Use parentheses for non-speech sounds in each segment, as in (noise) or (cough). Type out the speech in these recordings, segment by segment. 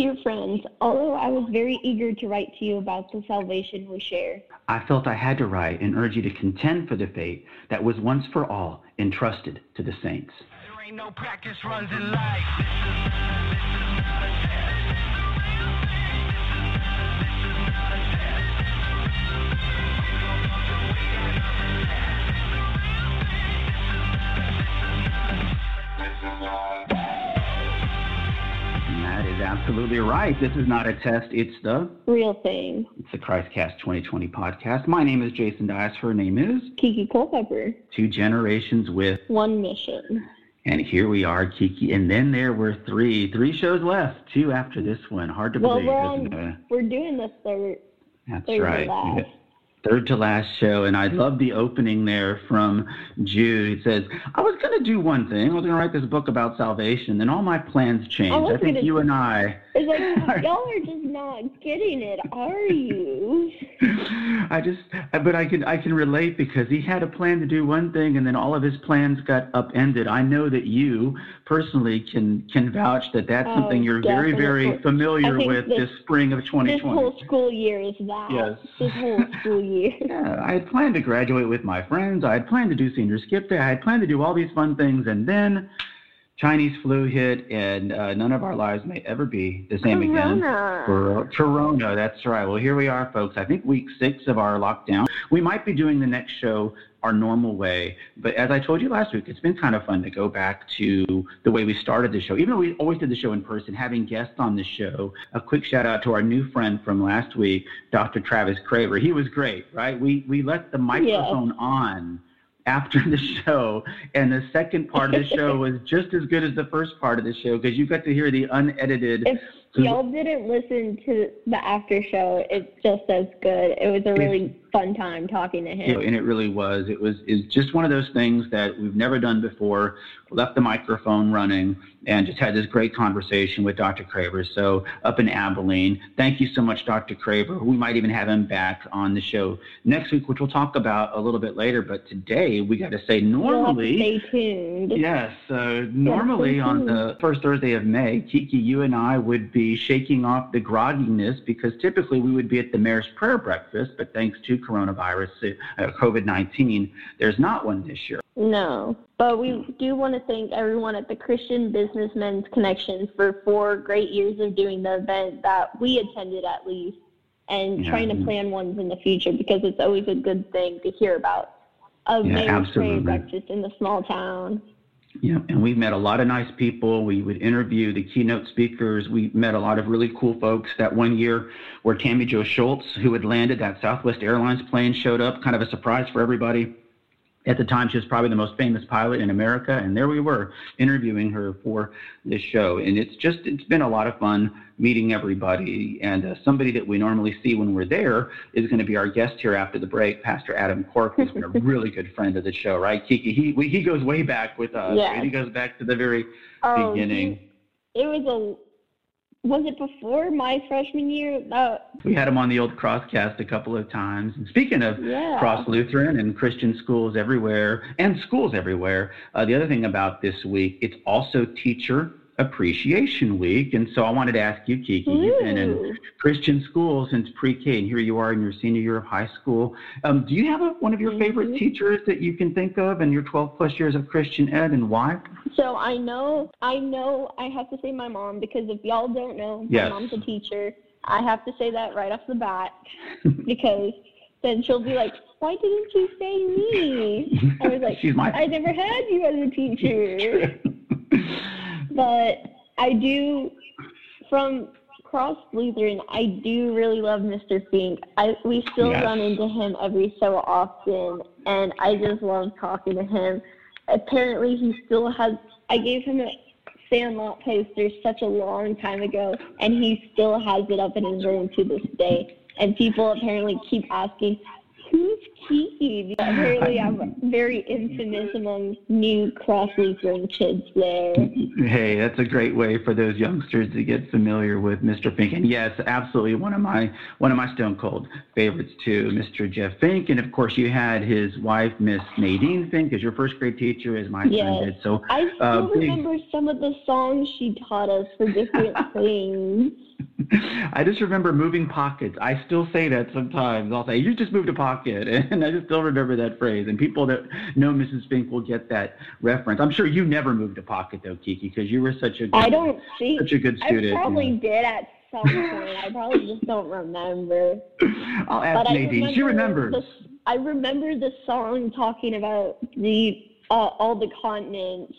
Dear friends, although I was very eager to write to you about the salvation we share, I felt I had to write and urge you to contend for the faith that was once for all entrusted to the saints. There ain't no practice runs in life. And that is absolutely right. This is not a test, it's the real thing. it's the Christcast 2020 podcast. My name is Jason Dias. Her name is Kiki Culpepper, Two Generations with one mission. And here we are, Kiki. And then there were three, three shows left, two after this one. Hard to Well, believe, we're on, we're doing the third, That's third right. Third to last show. And I love the opening there from Jude. It says, I was going to do one thing. I was going to write this book about salvation. Then all my plans changed. Oh, I, wasn't think gonna- you and I, It's like (laughs) y'all are just not getting it, are you? (laughs) I just, but I can, I can relate because he had a plan to do one thing and then all of his plans got upended. I know that you personally can, can vouch that that's Oh, something you're very, very familiar with this- this spring of 2020. This whole school year is that. Yes. This whole school year. (laughs) Yeah, (laughs) I had planned to graduate with my friends. I had planned to do senior skip day. I had planned to do all these fun things, and then Chinese flu hit, and uh, none of our lives may ever be the same again. Corona. For Corona, that's right. Well, here we are, folks. I think week six of our lockdown. We might be doing the next show our normal way, but as I told you last week, it's been kind of fun to go back to the way we started the show. Even though we always did the show in person, having guests on the show. A quick shout out to our new friend from last week, Dr. Travis Craver. He was great, right? We we let the microphone on after the show, and the second part of the show (laughs) was just as good as the first part of the show because you got to hear the unedited. If y'all didn't listen to the after show, it's just as good. It was a really fun time talking to him. and it really was. It was it's just one of those things that we've never done before. Left the microphone running and just had this great conversation with Dr. Craver. So up in Abilene, thank you so much, Dr. Craver. We might even have him back on the show next week, which we'll talk about a little bit later. But today we got to say normally. stay tuned. Yes, uh, normally on the first Thursday of May, Kiki, you and I would be shaking off the grogginess because typically we would be at the mayor's prayer breakfast, but thanks to coronavirus, uh, COVID 19, there's not one this year. No, but we do want to thank everyone at the Christian Businessmen's Connection for four great years of doing the event that we attended at least, and Yeah. trying to plan ones in the future because it's always a good thing to hear about. A Yeah, mayor's prayer breakfast in the small town. Yeah, and we've met a lot of nice people. We would interview the keynote speakers. We met a lot of really cool folks. That one year where Tammie Jo Shults, who had landed that Southwest Airlines plane, showed up, kind of a surprise for everybody. At the time, she was probably the most famous pilot in America, and there we were interviewing her for this show. And it's just, it's been a lot of fun meeting everybody. And uh, somebody that we normally see when we're there is going to be our guest here after the break, Pastor Adam Cork, who's been a (laughs) really good friend of the show, right, Kiki? He we, he goes way back with us. Yes. right? He goes back to the very Oh, beginning. he- it was a. Was it before my freshman year? Uh, We had him on the old Crosscast a couple of times. And speaking of Yeah. Cross Lutheran and Christian schools everywhere and schools everywhere, uh, the other thing about this week, it's also Teacher Appreciation Week. And so I wanted to ask you, Kiki, you've been in Ooh. Christian school since pre-K, and here you are in your senior year of high school. Um, do you have a, one of your favorite Mhm. teachers that you can think of in your 12 plus years of Christian ed, and why? So I know, I know, I have to say my mom because if y'all don't know, my Yes. mom's a teacher. I have to say that right off the bat (laughs) because then she'll be like, "Why didn't you say me?" I was like, (laughs) She's my "I never had you as a teacher." (laughs) but I do, from Cross Lutheran, I do really love Mr. Fink. I we still Yes. run into him every so often, and I just love talking to him. Apparently, he still has. I gave him a Sandlot poster such a long time ago, and he still has it up in his room to this day. And people apparently keep asking, "Who's Kiki?" Apparently, I'm very infamous among new Cross Lutheran kids there. Hey, that's a great way for those youngsters to get familiar with Mr. Fink. And yes, absolutely one of my one of my Stone Cold favorites too, Mr. Jeff Fink. And of course, you had his wife, Miss Nadine Fink, as your first grade teacher, as my Yes. friend did. So I still Uh, remember some of the songs she taught us for different (laughs) things. I just remember moving pockets. I still say that sometimes. I'll say, "You just moved a pocket," and (laughs) I just still remember that phrase. And people that know Mrs. Fink will get that reference. I'm sure you never moved a pocket though, Kiki, because you were such a good, I don't think such a good student. I probably did at some point. I probably just don't remember. (laughs) I'll ask But Nadine. She remember remembers. the- I remember the song talking about the uh, all the continents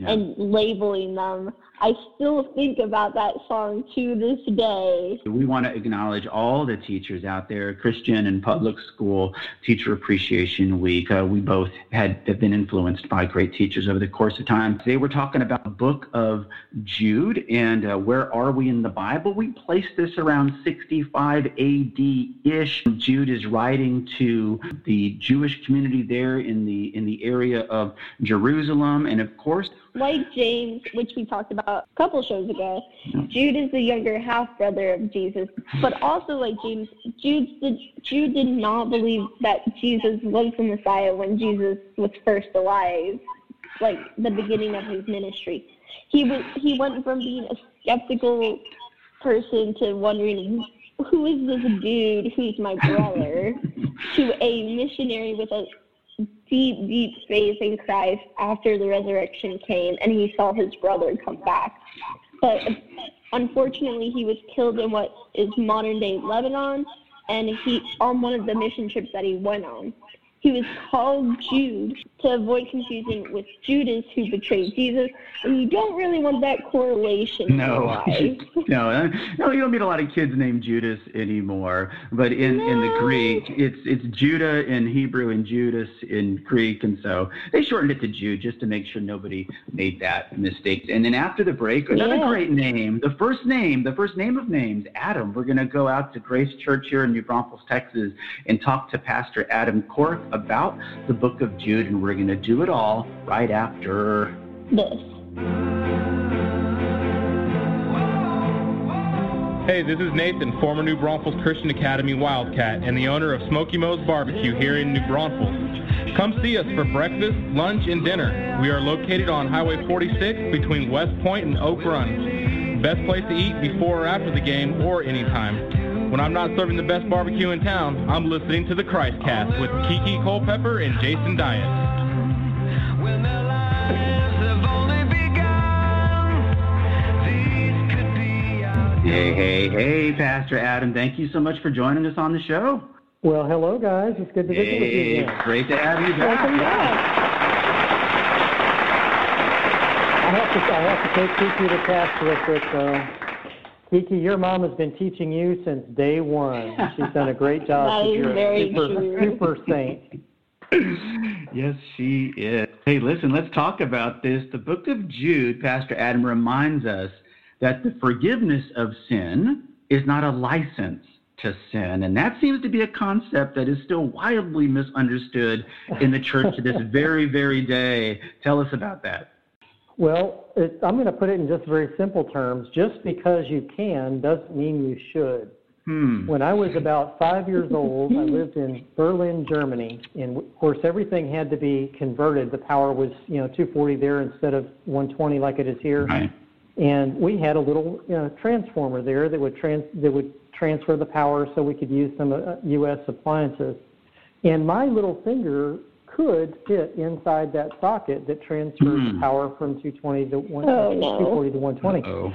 Yeah. and labeling them. I still think about that song to this day. We want to acknowledge all the teachers out there, Christian and public school Teacher Appreciation Week. Uh, we both had have been influenced by great teachers over the course of time. Today we're talking about the book of Jude and uh, where are we in the Bible? We place this around 65 AD-ish. Jude is writing to the Jewish community there in the in the area of Jerusalem, and of course, Like James, which we talked about a couple shows ago, Jude is the younger half brother of Jesus. But also like James, Jude did, Jude did not believe that Jesus was the Messiah when Jesus was first alive, like the beginning of his ministry. He was he went from being a skeptical person to wondering who is this dude who's my brother (laughs) to a missionary with a deep, deep faith in Christ after the resurrection came and he saw his brother come back. But unfortunately, he was killed in what is modern day Lebanon, and he on one of the mission trips that he went on. He was called Jude to avoid confusion with Judas, who betrayed Jesus, and you don't really want that correlation. No, (laughs) no, no. You don't meet a lot of kids named Judas anymore. But in, in the Greek, it's it's Judah in Hebrew and Judas in Greek, and so they shortened it to Jude just to make sure nobody made that mistake. And then after the break, another Yeah. great name, the first name, the first name of names, Adam. We're going to go out to Grace Church here in New Braunfels, Texas, and talk to Pastor Adam Cork about the Book of Jude, and we're going to do it all right after. this. Hey, this is Nathan, former New Braunfels Christian Academy Wildcat and the owner of Smokey Mo's Barbecue here in New Braunfels. Come see us for breakfast, lunch, and dinner. We are located on Highway 46 between West Point and Oak Run. Best place to eat before or after the game or anytime. When I'm not serving the best barbecue in town, I'm listening to the Christ Cast with Kiki Culpepper and Jason Dias. When the lions have only begun, these could be our Hey, hey, hey, Pastor Adam. Thank you so much for joining us on the show. Well, hello guys. It's good to visit with you Hey, again. great to have you back. Welcome back. I have to I have to take Kiki to task real quick though. Kiki, your mom has been teaching you since day one. She's done a great job. (laughs) That is You're a very super, true. super saint. (laughs) Yes, she is. Hey, listen, let's talk about this. The book of Jude, Pastor Adam reminds us that the forgiveness of sin is not a license to sin. And that seems to be a concept that is still wildly misunderstood in the church to this (laughs) very, very day. Tell us about that. Well, it, I'm going to put it in just very simple terms. Just because you can doesn't mean you should. Hmm. When I was about five years old, I lived in Berlin, Germany, and of course everything had to be converted. The power was, you know, 240 there instead of 120 like it is here. Right. And we had a little you know, transformer there that would trans that would transfer the power so we could use some uh, U.S. appliances. And my little finger could fit inside that socket that transfers Hmm. power from 220 to one, Oh, no. 240 to 120. Oh.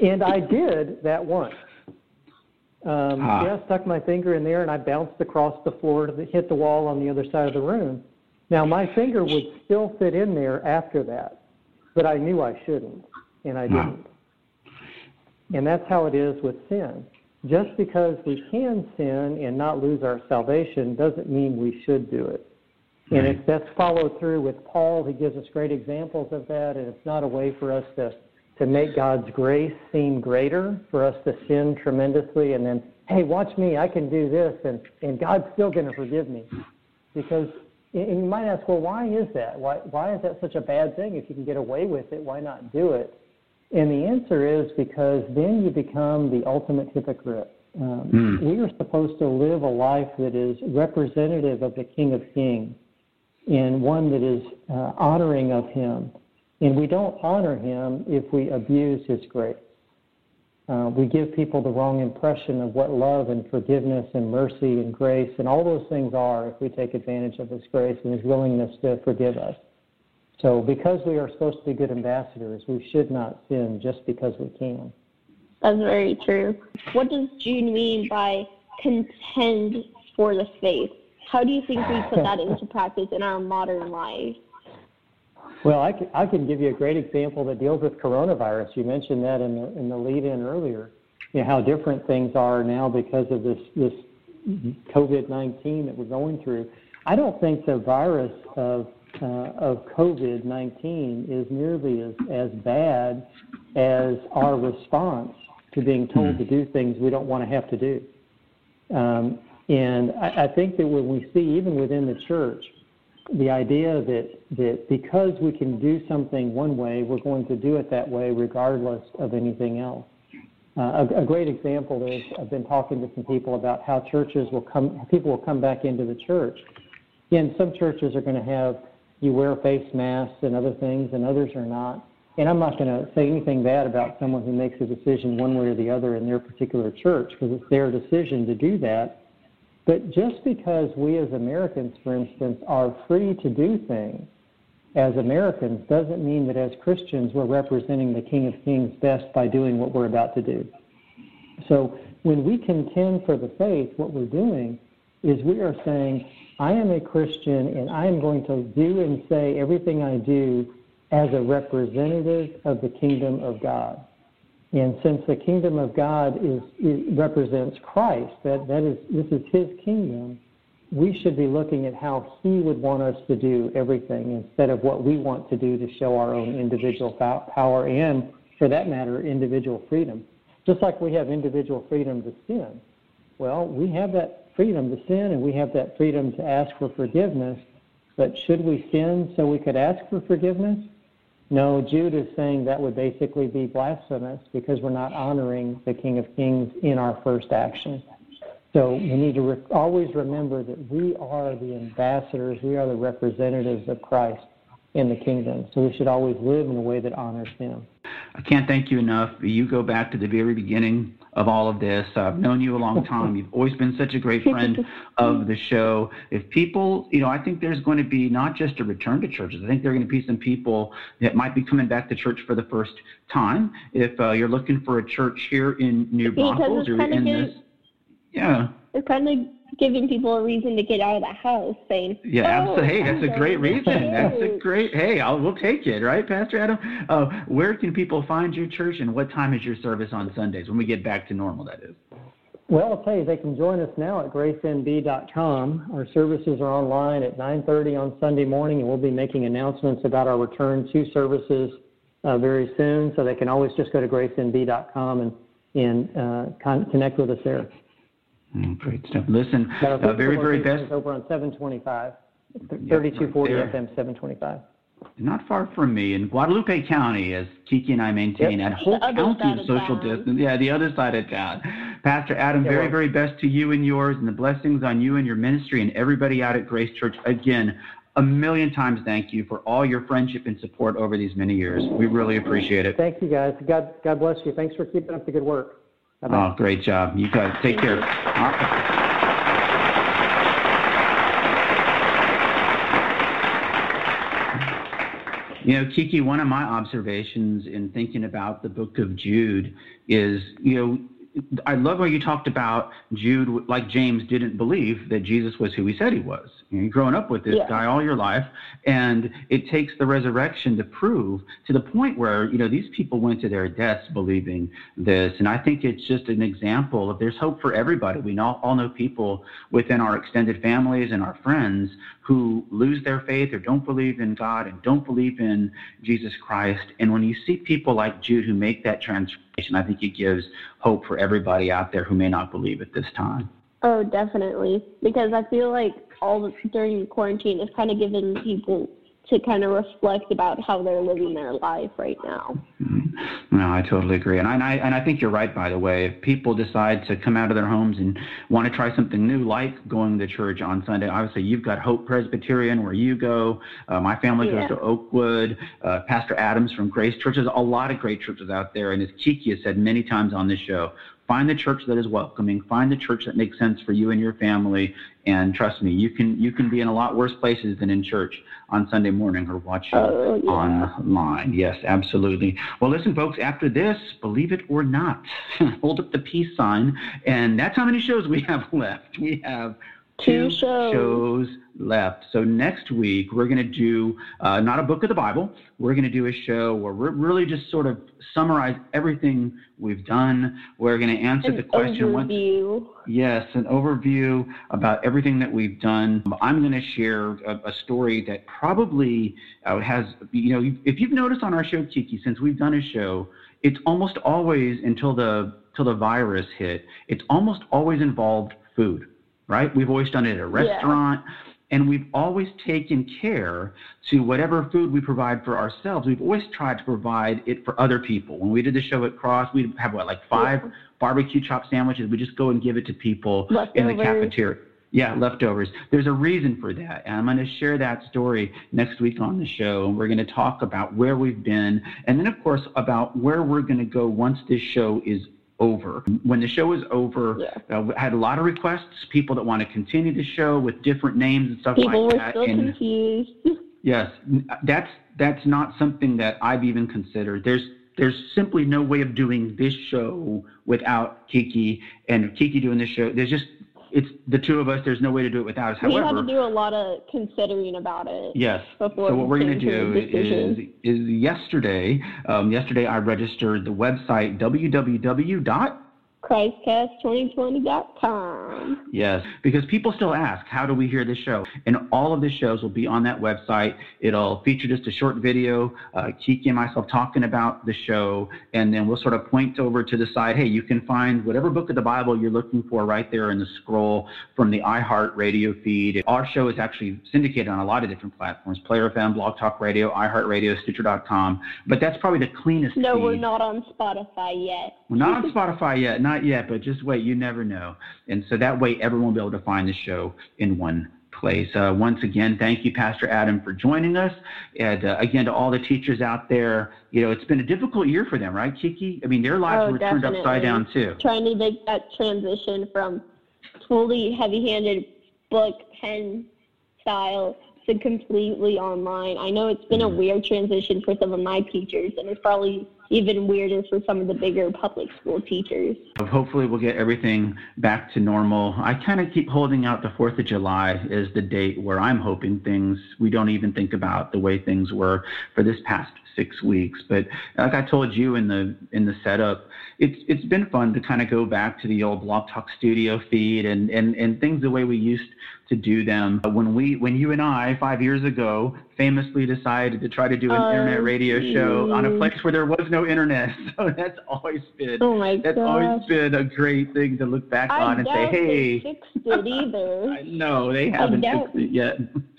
And I did that once. Um, Ah. Yeah, I stuck my finger in there and I bounced across the floor to the, hit the wall on the other side of the room. Now my finger would still fit in there after that, but I knew I shouldn't, and I Wow. didn't. And that's how it is with sin. Just because we can sin and not lose our salvation doesn't mean we should do it. And if that's followed through with Paul, he gives us great examples of that, and it's not a way for us to, to make God's grace seem greater, for us to sin tremendously and then, hey, watch me, I can do this, and, and God's still going to forgive me. Because, and you might ask, well, why is that? Why, why is that such a bad thing? If you can get away with it, why not do it? And the answer is because then you become the ultimate hypocrite. Um, Hmm. We are supposed to live a life that is representative of the King of Kings and one that is uh, honoring of Him. And we don't honor Him if we abuse His grace. uh, we give people the wrong impression of what love and forgiveness and mercy and grace and all those things are if we take advantage of His grace and His willingness to forgive us. So, because we are supposed to be good ambassadors, we should not sin just because we can. That's very true. What does Jude mean by contend for the faith? How do you think we put that (laughs) into practice in our modern life? Well, I can, I can give you a great example that deals with coronavirus. You mentioned that in the, in the lead in earlier, you know, how different things are now because of this, this COVID 19 that we're going through. I don't think the virus of, uh, of COVID 19 is nearly as, as bad as our response to being told to do things we don't want to have to do. Um, and I, I think that when we see, even within the church, the idea that, that because we can do something one way, we're going to do it that way regardless of anything else. Uh, a, a, great example is I've been talking to some people about how churches will come, people will come back into the church. And some churches are going to have you wear face masks and other things, and others are not. And I'm not going to say anything bad about someone who makes a decision one way or the other in their particular church because it's their decision to do that. But just because we as Americans, for instance, are free to do things as Americans doesn't mean that as Christians we're representing the King of Kings best by doing what we're about to do. So when we contend for the faith, what we're doing is we are saying, I am a Christian and I am going to do and say everything I do as a representative of the kingdom of God. And since the kingdom of God is, represents Christ, that, that is this is his kingdom, we should be looking at how he would want us to do everything instead of what we want to do to show our own individual power and, for that matter, individual freedom. Just like we have individual freedom to sin. Well, we have that freedom to sin and we have that freedom to ask for forgiveness. But should we sin so we could ask for forgiveness? No, Jude is saying that would basically be blasphemous because we're not honoring the King of Kings in our first action. So we need to re- always remember that we are the ambassadors, we are the representatives of Christ in the kingdom. So we should always live in a way that honors Him. I can't thank you enough. You go back to the very beginning of all of this. I've known you a long time. You've always been such a great friend of the show. If people, you know, I think there's going to be not just a return to churches. I think there are going to be some people that might be coming back to church for the first time. If uh, you're looking for a church here in New Braunfels or in this, yeah, it's kind of giving people a reason to get out of the house, saying, "Yeah, oh, absolutely. Hey, that's a great reason. That's a great. Hey, I'll, we'll take it, right, Pastor Adam? Uh, where can people find your church, and what time is your service on Sundays when we get back to normal? That is. Well, I'll tell you, they can join us now at gracenb.com. Our services are online at 9:30 on Sunday morning, and we'll be making announcements about our return to services uh, very soon. So they can always just go to gracenb.com and and uh, con- connect with us there. Mm, great stuff. Listen, uh, very, very best. Over on 725, 3240 right FM 725. Not far from me in Guadalupe County, as Kiki and I maintain, yep. at whole county of social distance. Yeah, the other side of town. Pastor Adam, yeah, very, well. very best to you and yours, and the blessings on you and your ministry and everybody out at Grace Church. Again, a million times thank you for all your friendship and support over these many years. We really appreciate it. Thank you, guys. God, God bless you. Thanks for keeping up the good work. Bye-bye. Oh, great job. You guys take care. You know, Kiki, one of my observations in thinking about the book of Jude is, you know, I love what you talked about Jude, like James, didn't believe that Jesus was who he said he was. You know, growing up with this yeah. guy all your life, and it takes the resurrection to prove to the point where you know these people went to their deaths believing this, and I think it's just an example of there's hope for everybody. We all, all know people within our extended families and our friends who lose their faith or don't believe in God and don't believe in Jesus Christ, and when you see people like Jude who make that transformation, I think it gives hope for everybody out there who may not believe at this time. Oh, definitely. Because I feel like all the, during quarantine, it's kind of given people to kind of reflect about how they're living their life right now. Mm-hmm. No, I totally agree, and I, and I and I think you're right. By the way, if people decide to come out of their homes and want to try something new, like going to church on Sunday, obviously you've got Hope Presbyterian where you go. Uh, my family yeah. goes to Oakwood. Uh, Pastor Adams from Grace Church. There's a lot of great churches out there, and as Kiki has said many times on this show, Find the church that is welcoming. Find the church that makes sense for you and your family. And trust me, you can you can be in a lot worse places than in church on Sunday morning or watching oh, yeah. online. Yes, absolutely. Well, listen, folks. After this, believe it or not, (laughs) hold up the peace sign, and that's how many shows we have (laughs) left. We have two, two shows. shows left. So next week we're going to do uh, not a book of the Bible. We're going to do a show where we're really just sort of summarize everything we've done. We're going to answer an the question. Overview. yes, an overview about everything that we've done. I'm going to share a, a story that probably uh, has, you know, if you've noticed on our show, Kiki, since we've done a show, it's almost always until the until the virus hit. It's almost always involved food right? We've always done it at a restaurant. Yeah and we've always taken care to whatever food we provide for ourselves. We've always tried to provide it for other people. When we did the show at Cross, we'd have what, like five yeah. barbecue chop sandwiches. We just go and give it to people leftovers. in the cafeteria. Yeah, leftovers. There's a reason for that. And I'm going to share that story next week on the show. And we're going to talk about where we've been. And then, of course, about where we're going to go once this show is over. When the show is over, yeah. uh, had a lot of requests, people that want to continue the show with different names and stuff people like that. People were still and, confused. (laughs) yes, that's that's not something that I've even considered. There's there's simply no way of doing this show without Kiki and Kiki doing this show. There's just it's the two of us. There's no way to do it without us. However, we had to do a lot of considering about it. Yes. so what we're going to do is is yesterday. Um, yesterday I registered the website www ChristCast2020.com. Yes, because people still ask, how do we hear the show? And all of the shows will be on that website. It'll feature just a short video, uh, Kiki and myself talking about the show, and then we'll sort of point over to the side. Hey, you can find whatever book of the Bible you're looking for right there in the scroll from the iHeart radio feed. Our show is actually syndicated on a lot of different platforms: Player FM, Blog Talk Radio, iHeart Radio, Stitcher.com. But that's probably the cleanest. No, feed. we're not on Spotify yet. We're not on Spotify yet. Not yet, but just wait. You never know. And so that way, everyone will be able to find the show in one place. Uh, once again, thank you, Pastor Adam, for joining us. And uh, again, to all the teachers out there, you know, it's been a difficult year for them, right, Kiki? I mean, their lives oh, were definitely. turned upside down, too. Trying to make that transition from fully heavy handed book, pen style to completely online. I know it's been a mm-hmm. weird transition for some of my teachers, and it's probably even weirder for some of the bigger public school teachers. Hopefully, we'll get everything back to normal. I kind of keep holding out the 4th of July as the date where I'm hoping things, we don't even think about the way things were for this past six weeks. But like I told you in the in the setup, it's it's been fun to kind of go back to the old Blog Talk Studio feed and and and things the way we used to do them. When we, when you and I, five years ago, famously decided to try to do an uh, internet radio show on a place where there was no internet. (laughs) So that's always been, oh my that's gosh. always been a great thing to look back I on and say, hey. (laughs) They fixed it either. no, they haven't fixed it yet.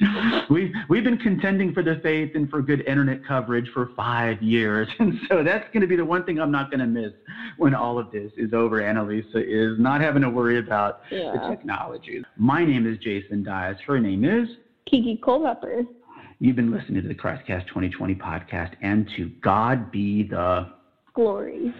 (laughs) we've, we've been contending for the faith and for good internet coverage for five years. And so that's going to be the one thing I'm not going to miss when all of this is over, Annalisa, is not having to worry about yeah. the technology. My name is Jason Jason Dias. Her name is Kiki Culpepper. You've been listening to the Christcast 2020 podcast, and to God be the glory.